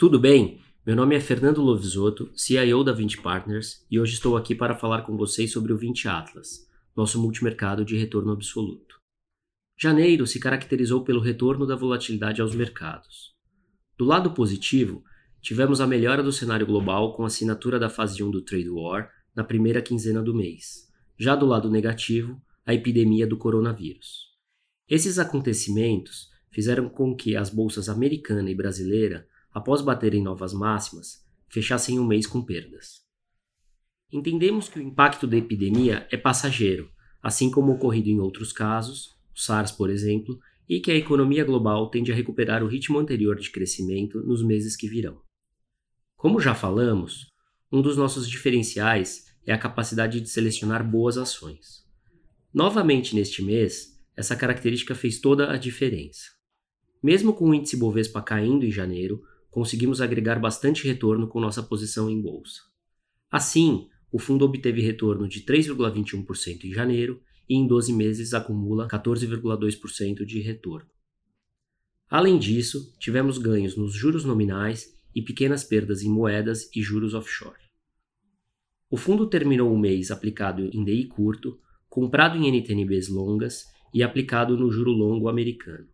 Tudo bem? Meu nome é Fernando Lovisotto, CIO da 20 Partners, e hoje estou aqui para falar com vocês sobre o 20 Atlas, nosso multimercado de retorno absoluto. Janeiro se caracterizou pelo retorno da volatilidade aos mercados. Do lado positivo, tivemos a melhora do cenário global com a assinatura da fase 1 do Trade War na primeira quinzena do mês. Já do lado negativo, a epidemia do coronavírus. Esses acontecimentos fizeram com que as bolsas americana e brasileira após baterem novas máximas, fechassem um mês com perdas. Entendemos que o impacto da epidemia é passageiro, assim como ocorrido em outros casos, o SARS, por exemplo, e que a economia global tende a recuperar o ritmo anterior de crescimento nos meses que virão. Como já falamos, um dos nossos diferenciais é a capacidade de selecionar boas ações. Novamente neste mês, essa característica fez toda a diferença. Mesmo com o índice Bovespa caindo em janeiro, conseguimos agregar bastante retorno com nossa posição em bolsa. Assim, o fundo obteve retorno de 3,21% em janeiro e em 12 meses acumula 14,2% de retorno. Além disso, tivemos ganhos nos juros nominais e pequenas perdas em moedas e juros offshore. O fundo terminou o mês aplicado em DI curto, comprado em NTNBs longas e aplicado no juro longo americano.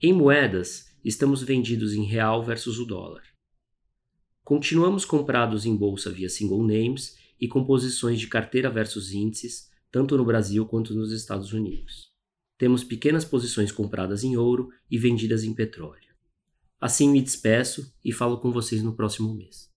Em moedas, estamos vendidos em real versus o dólar. Continuamos comprados em bolsa via single names e com posições de carteira versus índices, tanto no Brasil quanto nos Estados Unidos. Temos pequenas posições compradas em ouro e vendidas em petróleo. Assim me despeço e falo com vocês no próximo mês.